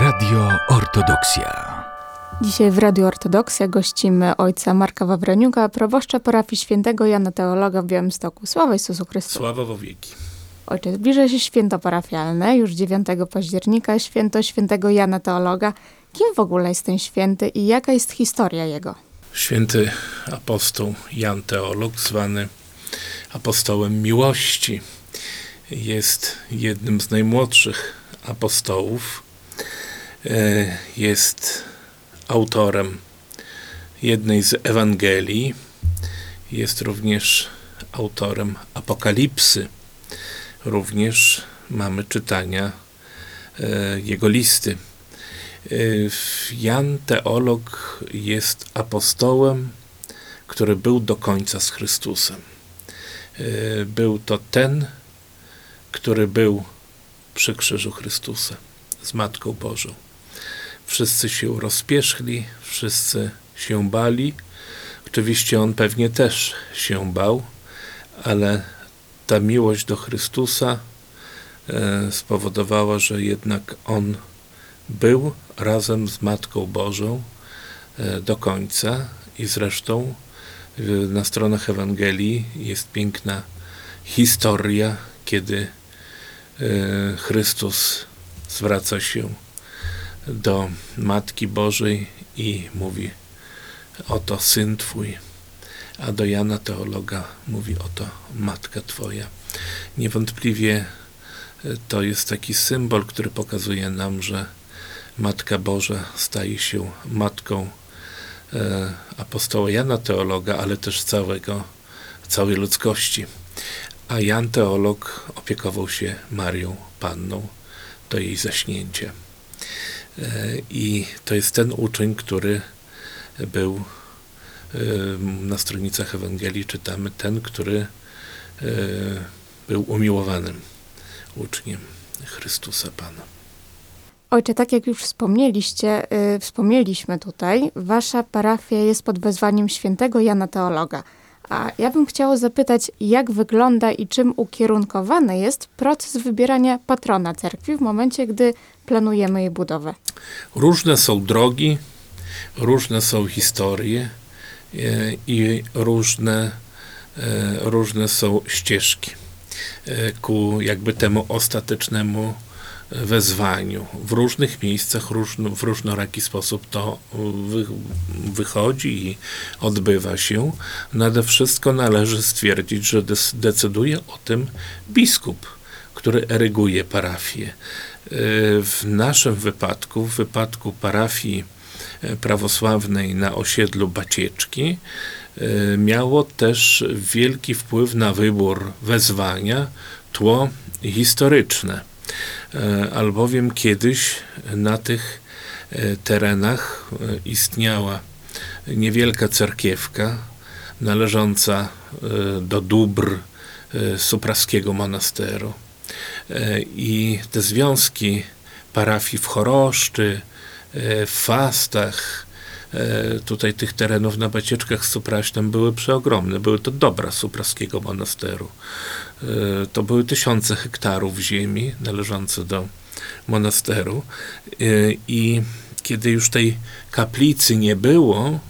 Radio Ortodoksja. Dzisiaj w Radio Ortodoksja gościmy ojca Marka Wawreniuka, proboszcza parafii świętego Jana Teologa w Białymstoku. Sława Jezusu Chrystusowi. Sława wo wieki. Ojcze, zbliża się święto parafialne, już 9 października, święto świętego Jana Teologa. Kim w ogóle jest ten święty i jaka jest historia jego? Święty apostoł Jan Teolog, zwany apostołem miłości, jest jednym z najmłodszych apostołów. E, Jest autorem jednej z Ewangelii. Jest również autorem Apokalipsy. Również mamy czytania e, jego listy. E, Jan Teolog jest apostołem, który był do końca z Chrystusem. Był to ten, który był przy krzyżu Chrystusa z Matką Bożą. Wszyscy się rozpierzchli, wszyscy się bali. Oczywiście on pewnie też się bał, ale ta miłość do Chrystusa e, spowodowała, że jednak on był razem z Matką Bożą e, do końca i zresztą e, na stronach Ewangelii jest piękna historia, kiedy Chrystus zwraca się do Matki Bożej i mówi oto Syn Twój, a do Jana Teologa mówi oto Matka Twoja. Niewątpliwie e, to jest taki symbol, który pokazuje nam, że Matka Boża staje się matką e, apostoła Jana Teologa, ale też całego, całej ludzkości. A Jan Teolog opiekował się Marią Panną do jej zaśnięcia. I to jest ten uczeń, który był e, na stronicach Ewangelii czytamy ten, który e, był umiłowanym uczniem Chrystusa Pana. Ojcze, tak jak już wspomnieliście, y, wspomnieliśmy tutaj, wasza parafia jest pod wezwaniem świętego Jana Teologa. A ja bym chciała zapytać, jak wygląda i czym ukierunkowany jest proces wybierania patrona cerkwi w momencie, gdy planujemy jej budowę. Różne są drogi, różne są historie e, i różne, e, różne są ścieżki e, ku jakby temu ostatecznemu wezwaniu. W różnych miejscach, w różnoraki sposób to wy, wychodzi i odbywa się. Nade wszystko należy stwierdzić, że decyduje o tym biskup, który eryguje parafię. E, W naszym wypadku, w wypadku parafii e, prawosławnej na osiedlu Bacieczki, e, miało też wielki wpływ na wybór wezwania tło historyczne E, albowiem kiedyś na tych e, terenach istniała niewielka cerkiewka należąca do dóbr supraskiego monasteru. E, I te związki parafii w Choroszczy, e, w Fastach, e, tutaj tych terenów na Bacieczkach z Supraśnem były przeogromne. Były to dobra supraskiego monasteru. To były tysiące hektarów ziemi należące do monasteru. I kiedy już tej kaplicy nie było,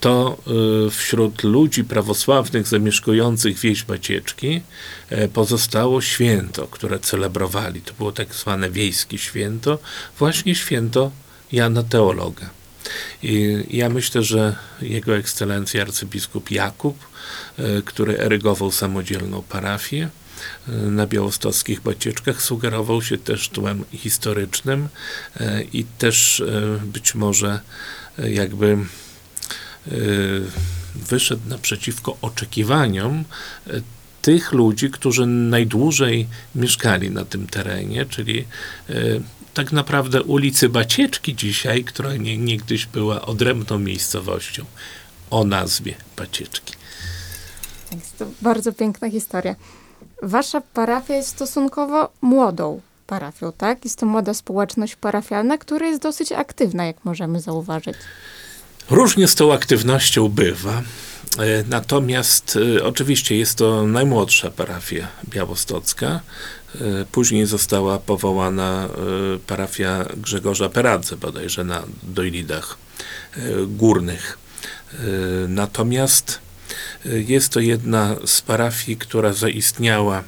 to e, wśród ludzi prawosławnych zamieszkujących wieś Bacieczki e, pozostało święto, które celebrowali. To było tak zwane wiejskie święto, właśnie święto Jana Teologa. I ja myślę, że jego ekscelencja arcybiskup Jakub, e, który erygował samodzielną parafię e, na białostockich Bacieczkach, sugerował się też tłem historycznym i też być może jakby wyszedł naprzeciwko oczekiwaniom e, tych ludzi, którzy najdłużej mieszkali na tym terenie, czyli e, tak naprawdę ulicy Bacieczki dzisiaj, która nie, niegdyś była odrębną miejscowością o nazwie Bacieczki. Jest to bardzo piękna historia. Wasza parafia jest stosunkowo młodą parafią, tak? Jest to młoda społeczność parafialna, która jest dosyć aktywna, jak możemy zauważyć. Różnie z tą aktywnością bywa. E, Natomiast e, oczywiście jest to najmłodsza parafia białostocka. E, Później została powołana parafia Grzegorza Peradze bodajże na Dojlidach Górnych. Natomiast jest to jedna z parafii, która zaistniała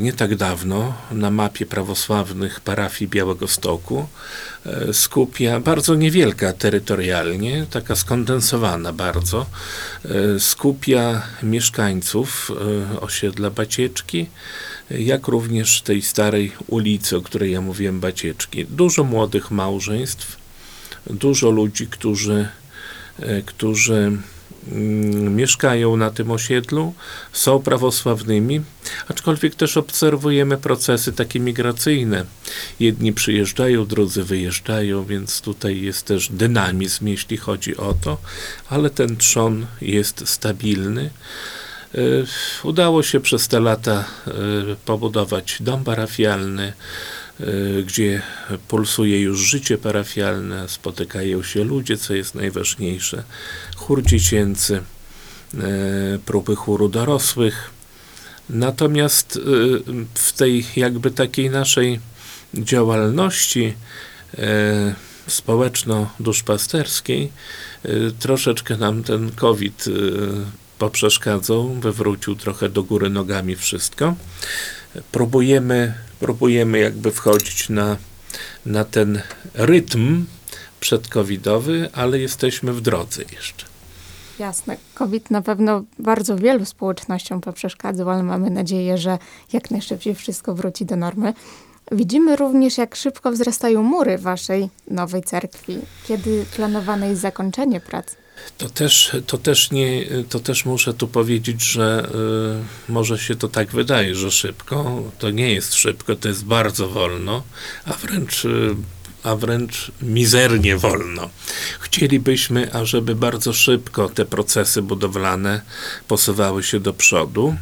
nie tak dawno na mapie prawosławnych parafii Białego Stoku. E, Skupia, bardzo niewielka terytorialnie, taka skondensowana bardzo, e, skupia mieszkańców osiedla Bacieczki, jak również tej starej ulicy, o której ja mówiłem, Bacieczki. Dużo młodych małżeństw, dużo ludzi, którzy, którzy mieszkają na tym osiedlu, są prawosławnymi, aczkolwiek też obserwujemy procesy takie migracyjne. Jedni przyjeżdżają, drudzy wyjeżdżają, więc tutaj jest też dynamizm, jeśli chodzi o to, ale ten trzon jest stabilny. E, Udało się przez te lata e, pobudować dom parafialny, gdzie pulsuje już życie parafialne, spotykają się ludzie, co jest najważniejsze, chór dziecięcy, e, próby chóru dorosłych. Natomiast e, w tej jakby takiej naszej działalności społeczno-duszpasterskiej troszeczkę nam ten COVID poprzeszkadzał, wywrócił trochę do góry nogami wszystko. Próbujemy, próbujemy jakby wchodzić na, na ten rytm przedcovidowy, ale jesteśmy w drodze jeszcze. Jasne. COVID na pewno bardzo wielu społecznościom poprzeszkadzał, ale mamy nadzieję, że jak najszybciej wszystko wróci do normy. Widzimy również, jak szybko wzrastają mury waszej nowej cerkwi. Kiedy planowane jest zakończenie prac? To też, to też nie, to też muszę tu powiedzieć, że y, może się to tak wydaje, że szybko. To nie jest szybko, to jest bardzo wolno, a wręcz, y, a wręcz mizernie wolno. Chcielibyśmy, ażeby bardzo szybko te procesy budowlane posuwały się do przodu.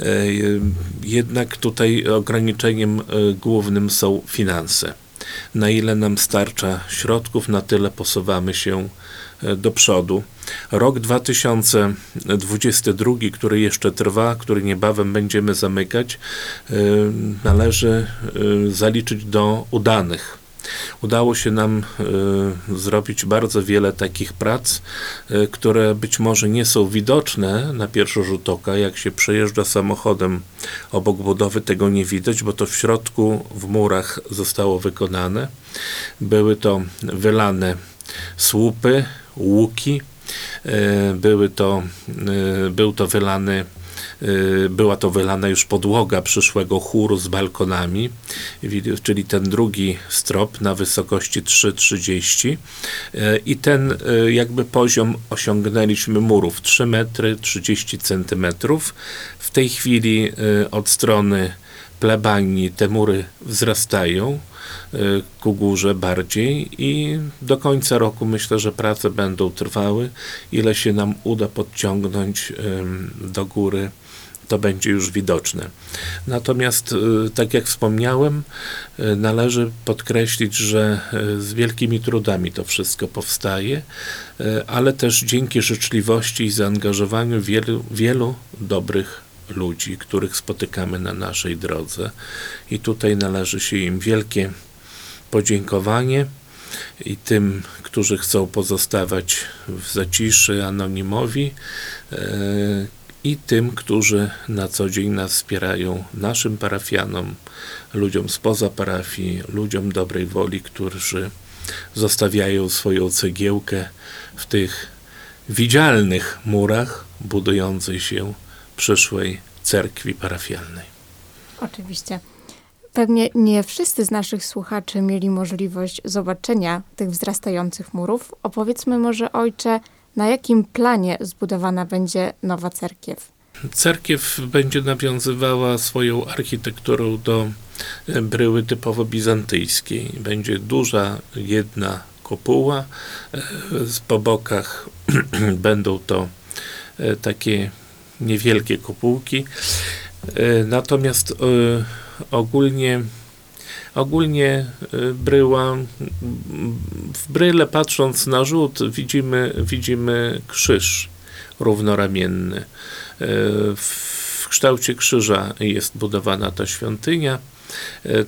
Y, Jednak tutaj ograniczeniem y, głównym są finanse. Na ile nam starcza środków, na tyle posuwamy się do przodu. Rok 2022, który jeszcze trwa, który niebawem będziemy zamykać, e, należy e, zaliczyć do udanych. Udało się nam e, zrobić bardzo wiele takich prac, które być może nie są widoczne na pierwszy rzut oka. Jak się przejeżdża samochodem obok budowy, tego nie widać, bo to w środku, w murach zostało wykonane. Były to wylane słupy, łuki, e, były to, e, był to wylany y, była to wylana już podłoga przyszłego chóru z balkonami, czyli ten drugi strop na wysokości 3,30 y, i ten jakby poziom osiągnęliśmy murów 3 metry 30 centymetrów. W tej chwili od strony plebanii te mury wzrastają ku górze bardziej i do końca roku myślę, że prace będą trwały. Ile się nam uda podciągnąć do góry, to będzie już widoczne. Natomiast, y, tak jak wspomniałem, y, należy podkreślić, że y, z wielkimi trudami to wszystko powstaje, y, ale też dzięki życzliwości i zaangażowaniu wielu, wielu dobrych ludzi, których spotykamy na naszej drodze. I tutaj należy się im wielkie podziękowanie i tym, którzy chcą pozostawać w zaciszy, anonimowi, e, i tym, którzy na co dzień nas wspierają, naszym parafianom, ludziom spoza parafii, ludziom dobrej woli, którzy zostawiają swoją cegiełkę w tych widzialnych murach budującej się przyszłej cerkwi parafialnej. Oczywiście. Pewnie nie wszyscy z naszych słuchaczy mieli możliwość zobaczenia tych wzrastających murów. Opowiedzmy może, ojcze, na jakim planie zbudowana będzie nowa cerkiew? Cerkiew będzie nawiązywała swoją architekturą do bryły typowo bizantyjskiej. Będzie duża jedna kopuła, e, po bokach będą to e, takie niewielkie kopułki. E, Natomiast e, ogólnie ogólnie e, bryła w bryle patrząc na rzut widzimy, widzimy krzyż równoramienny. W kształcie krzyża jest budowana ta świątynia.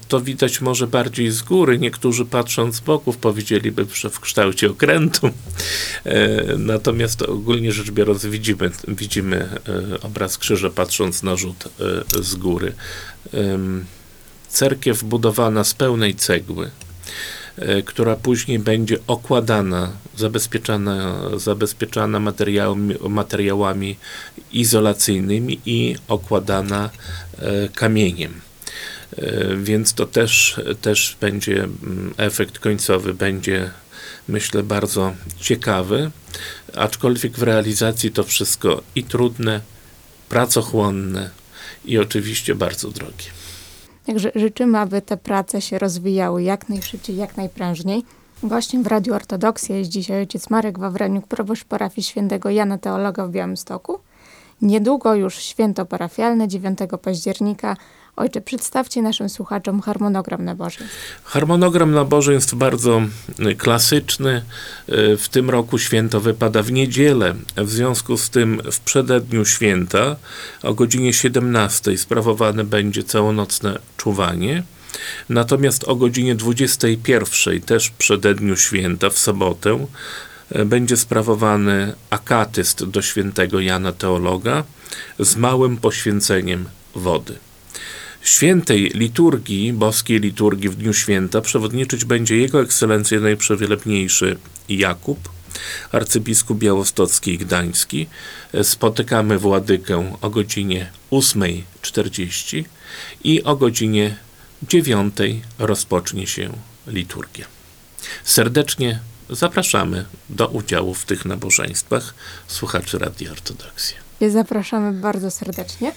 To widać może bardziej z góry. Niektórzy patrząc z boków powiedzieliby, że w kształcie okrętu. Natomiast ogólnie rzecz biorąc widzimy, widzimy obraz krzyża patrząc na rzut z góry. Cerkiew budowana z pełnej cegły która później będzie okładana, zabezpieczana, zabezpieczana materiałami, materiałami izolacyjnymi i okładana kamieniem. Więc to też, też będzie efekt końcowy, będzie myślę bardzo ciekawy, aczkolwiek w realizacji to wszystko i trudne, pracochłonne i oczywiście bardzo drogie. Także życzymy, aby te prace się rozwijały jak najszybciej, jak najprężniej. Gościem w Radiu Ortodoksja jest dzisiaj ojciec Marek Wawreniuk, proboszcz parafii świętego Jana Teologa w Białymstoku. Niedługo już święto parafialne, 9 października. Ojcze, przedstawcie naszym słuchaczom harmonogram nabożeństw. Harmonogram nabożeństw bardzo y, klasyczny. Y, w tym roku święto wypada w niedzielę. W związku z tym w przededniu święta o godzinie 17 sprawowane będzie całonocne czuwanie. Natomiast o godzinie 21 też przededniu święta w sobotę y, będzie sprawowany akatyst do świętego Jana Teologa z małym poświęceniem wody. Świętej liturgii, boskiej liturgii w Dniu Święta przewodniczyć będzie Jego Ekscelencja Najprzewielebniejszy Jakub, arcybiskup białostocki i gdański. Spotykamy Władykę o godzinie 8.40 i o godzinie 9 rozpocznie się liturgia. Serdecznie zapraszamy do udziału w tych nabożeństwach słuchaczy Radia Ortodoksja. Zapraszamy bardzo serdecznie.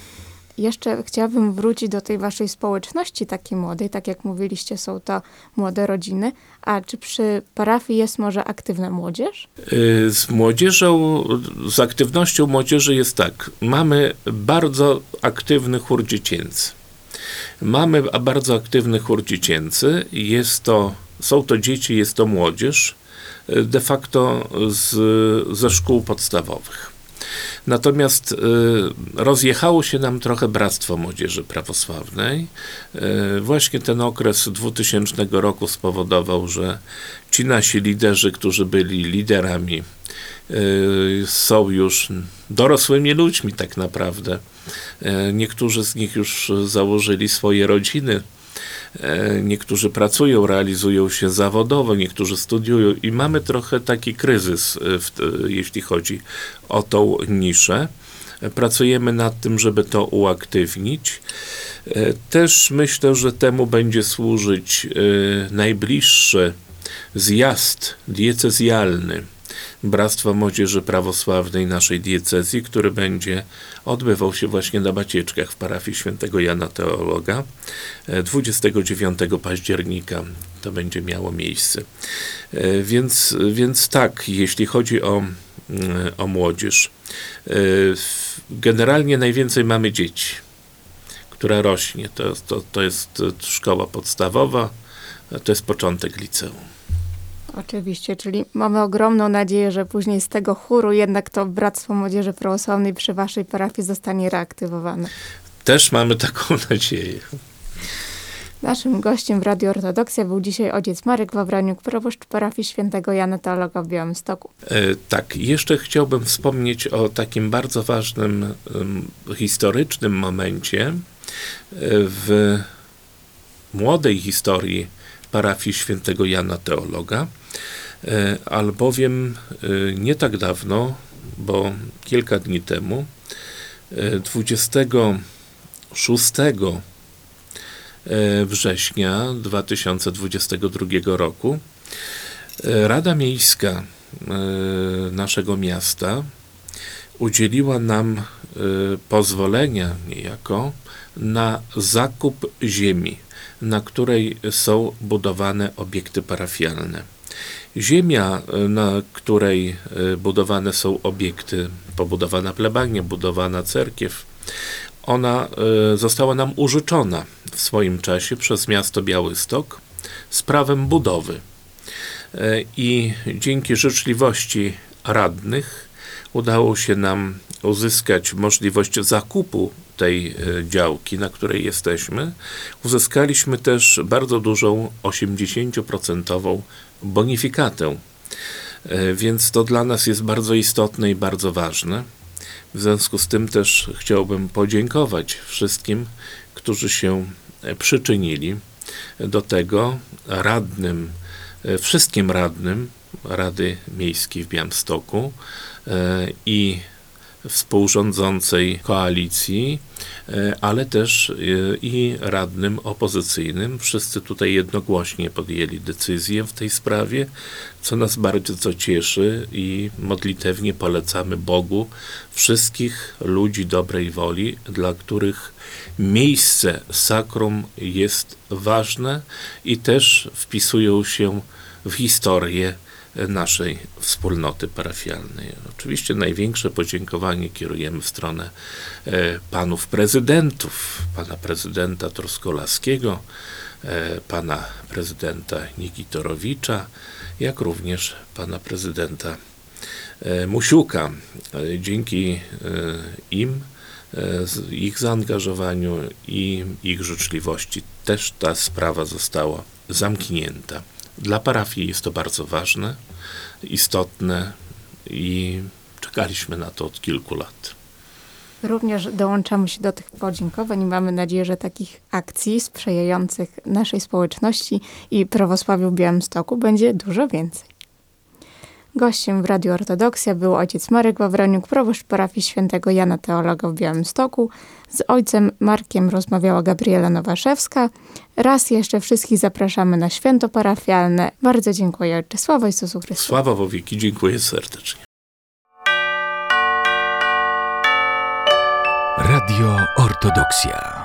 Jeszcze chciałabym wrócić do tej waszej społeczności takiej młodej. Tak jak mówiliście, są to młode rodziny. A czy przy parafii jest może aktywna młodzież? Y, z młodzieżą, z aktywnością młodzieży jest tak. Mamy bardzo aktywny chór dziecięcy. Mamy bardzo aktywny chór dziecięcy. Jest to, są to dzieci, jest to młodzież y, de facto z, ze szkół podstawowych. Natomiast y, rozjechało się nam trochę Bractwo Młodzieży Prawosławnej. Y, właśnie ten okres 2000 roku spowodował, że ci nasi liderzy, którzy byli liderami, y, są już dorosłymi ludźmi tak naprawdę. Niektórzy z nich już założyli swoje rodziny niektórzy pracują, realizują się zawodowo, niektórzy studiują i mamy trochę taki kryzys, e, w, jeśli chodzi o tą niszę. Pracujemy nad tym, żeby to uaktywnić. E, też myślę, że temu będzie służyć najbliższy zjazd diecezjalny Bractwa Młodzieży Prawosławnej naszej diecezji, który będzie odbywał się właśnie na Bacieczkach w parafii świętego Jana Teologa 29 e, października to będzie miało miejsce. E, więc, więc tak, jeśli chodzi o, mm, o młodzież, e, generalnie najwięcej mamy dzieci, która rośnie. To, to, to jest szkoła podstawowa, to jest początek liceum. Oczywiście, czyli mamy ogromną nadzieję, że później z tego chóru jednak to Bractwo Młodzieży Prawosławnej przy waszej parafii zostanie reaktywowane. Też mamy taką nadzieję. Naszym gościem w Radio Ortodoksja był dzisiaj ojciec Marek Wawraniuk, proboszcz parafii świętego Jana Teologa w Białymstoku. E, tak, jeszcze chciałbym wspomnieć o takim bardzo ważnym um, historycznym momencie e, w młodej historii parafii świętego Jana Teologa. E, albowiem e, nie tak dawno, bo kilka dni temu, 26 e, września 2022 roku, Rada Miejska naszego miasta udzieliła nam pozwolenia niejako na zakup ziemi, na której są budowane obiekty parafialne. Ziemia, e, na której e, budowane są obiekty, pobudowana plebania, budowana cerkiew, ona e, została nam użyczona w swoim czasie przez miasto Białystok z prawem budowy. I dzięki życzliwości radnych udało się nam uzyskać możliwość zakupu tej e, działki, na której jesteśmy. Uzyskaliśmy też bardzo dużą 80% bonifikatę. E, Więc to dla nas jest bardzo istotne i bardzo ważne. W związku z tym też chciałbym podziękować wszystkim, którzy się e, przyczynili do tego, radnym, wszystkim radnym Rady Miejskiej w Białymstoku i współrządzącej koalicji, e, ale też e, i radnym opozycyjnym. Wszyscy tutaj jednogłośnie podjęli decyzję w tej sprawie, co nas bardzo cieszy i modlitewnie polecamy Bogu wszystkich ludzi dobrej woli, dla których miejsce sakrum jest ważne i też wpisują się w historię naszej wspólnoty parafialnej. Oczywiście największe podziękowanie kierujemy w stronę e, panów prezydentów, pana prezydenta Troskolaskiego, e, pana prezydenta Nikitorowicza, jak również pana prezydenta e, Musiuka. Dzięki im, ich zaangażowaniu i ich życzliwości też ta sprawa została zamknięta. Dla parafii jest to bardzo ważne, istotne i czekaliśmy na to od kilku lat. Również dołączamy się do tych podziękowań i mamy nadzieję, że takich akcji sprzyjających naszej społeczności i prawosławiu w Białymstoku będzie dużo więcej. Gościem w Radiu Ortodoksja był ojciec Marek Wawroniuk, proboszcz parafii świętego Jana Teologa w Białymstoku. Z ojcem Markiem rozmawiała Gabriela Nowaszewska. Raz jeszcze wszystkich zapraszamy na święto parafialne. Bardzo dziękuję ojcze. Sława Jezusu Chrystusowi. Sława Wowiki, dziękuję serdecznie. Radio Ortodoksja.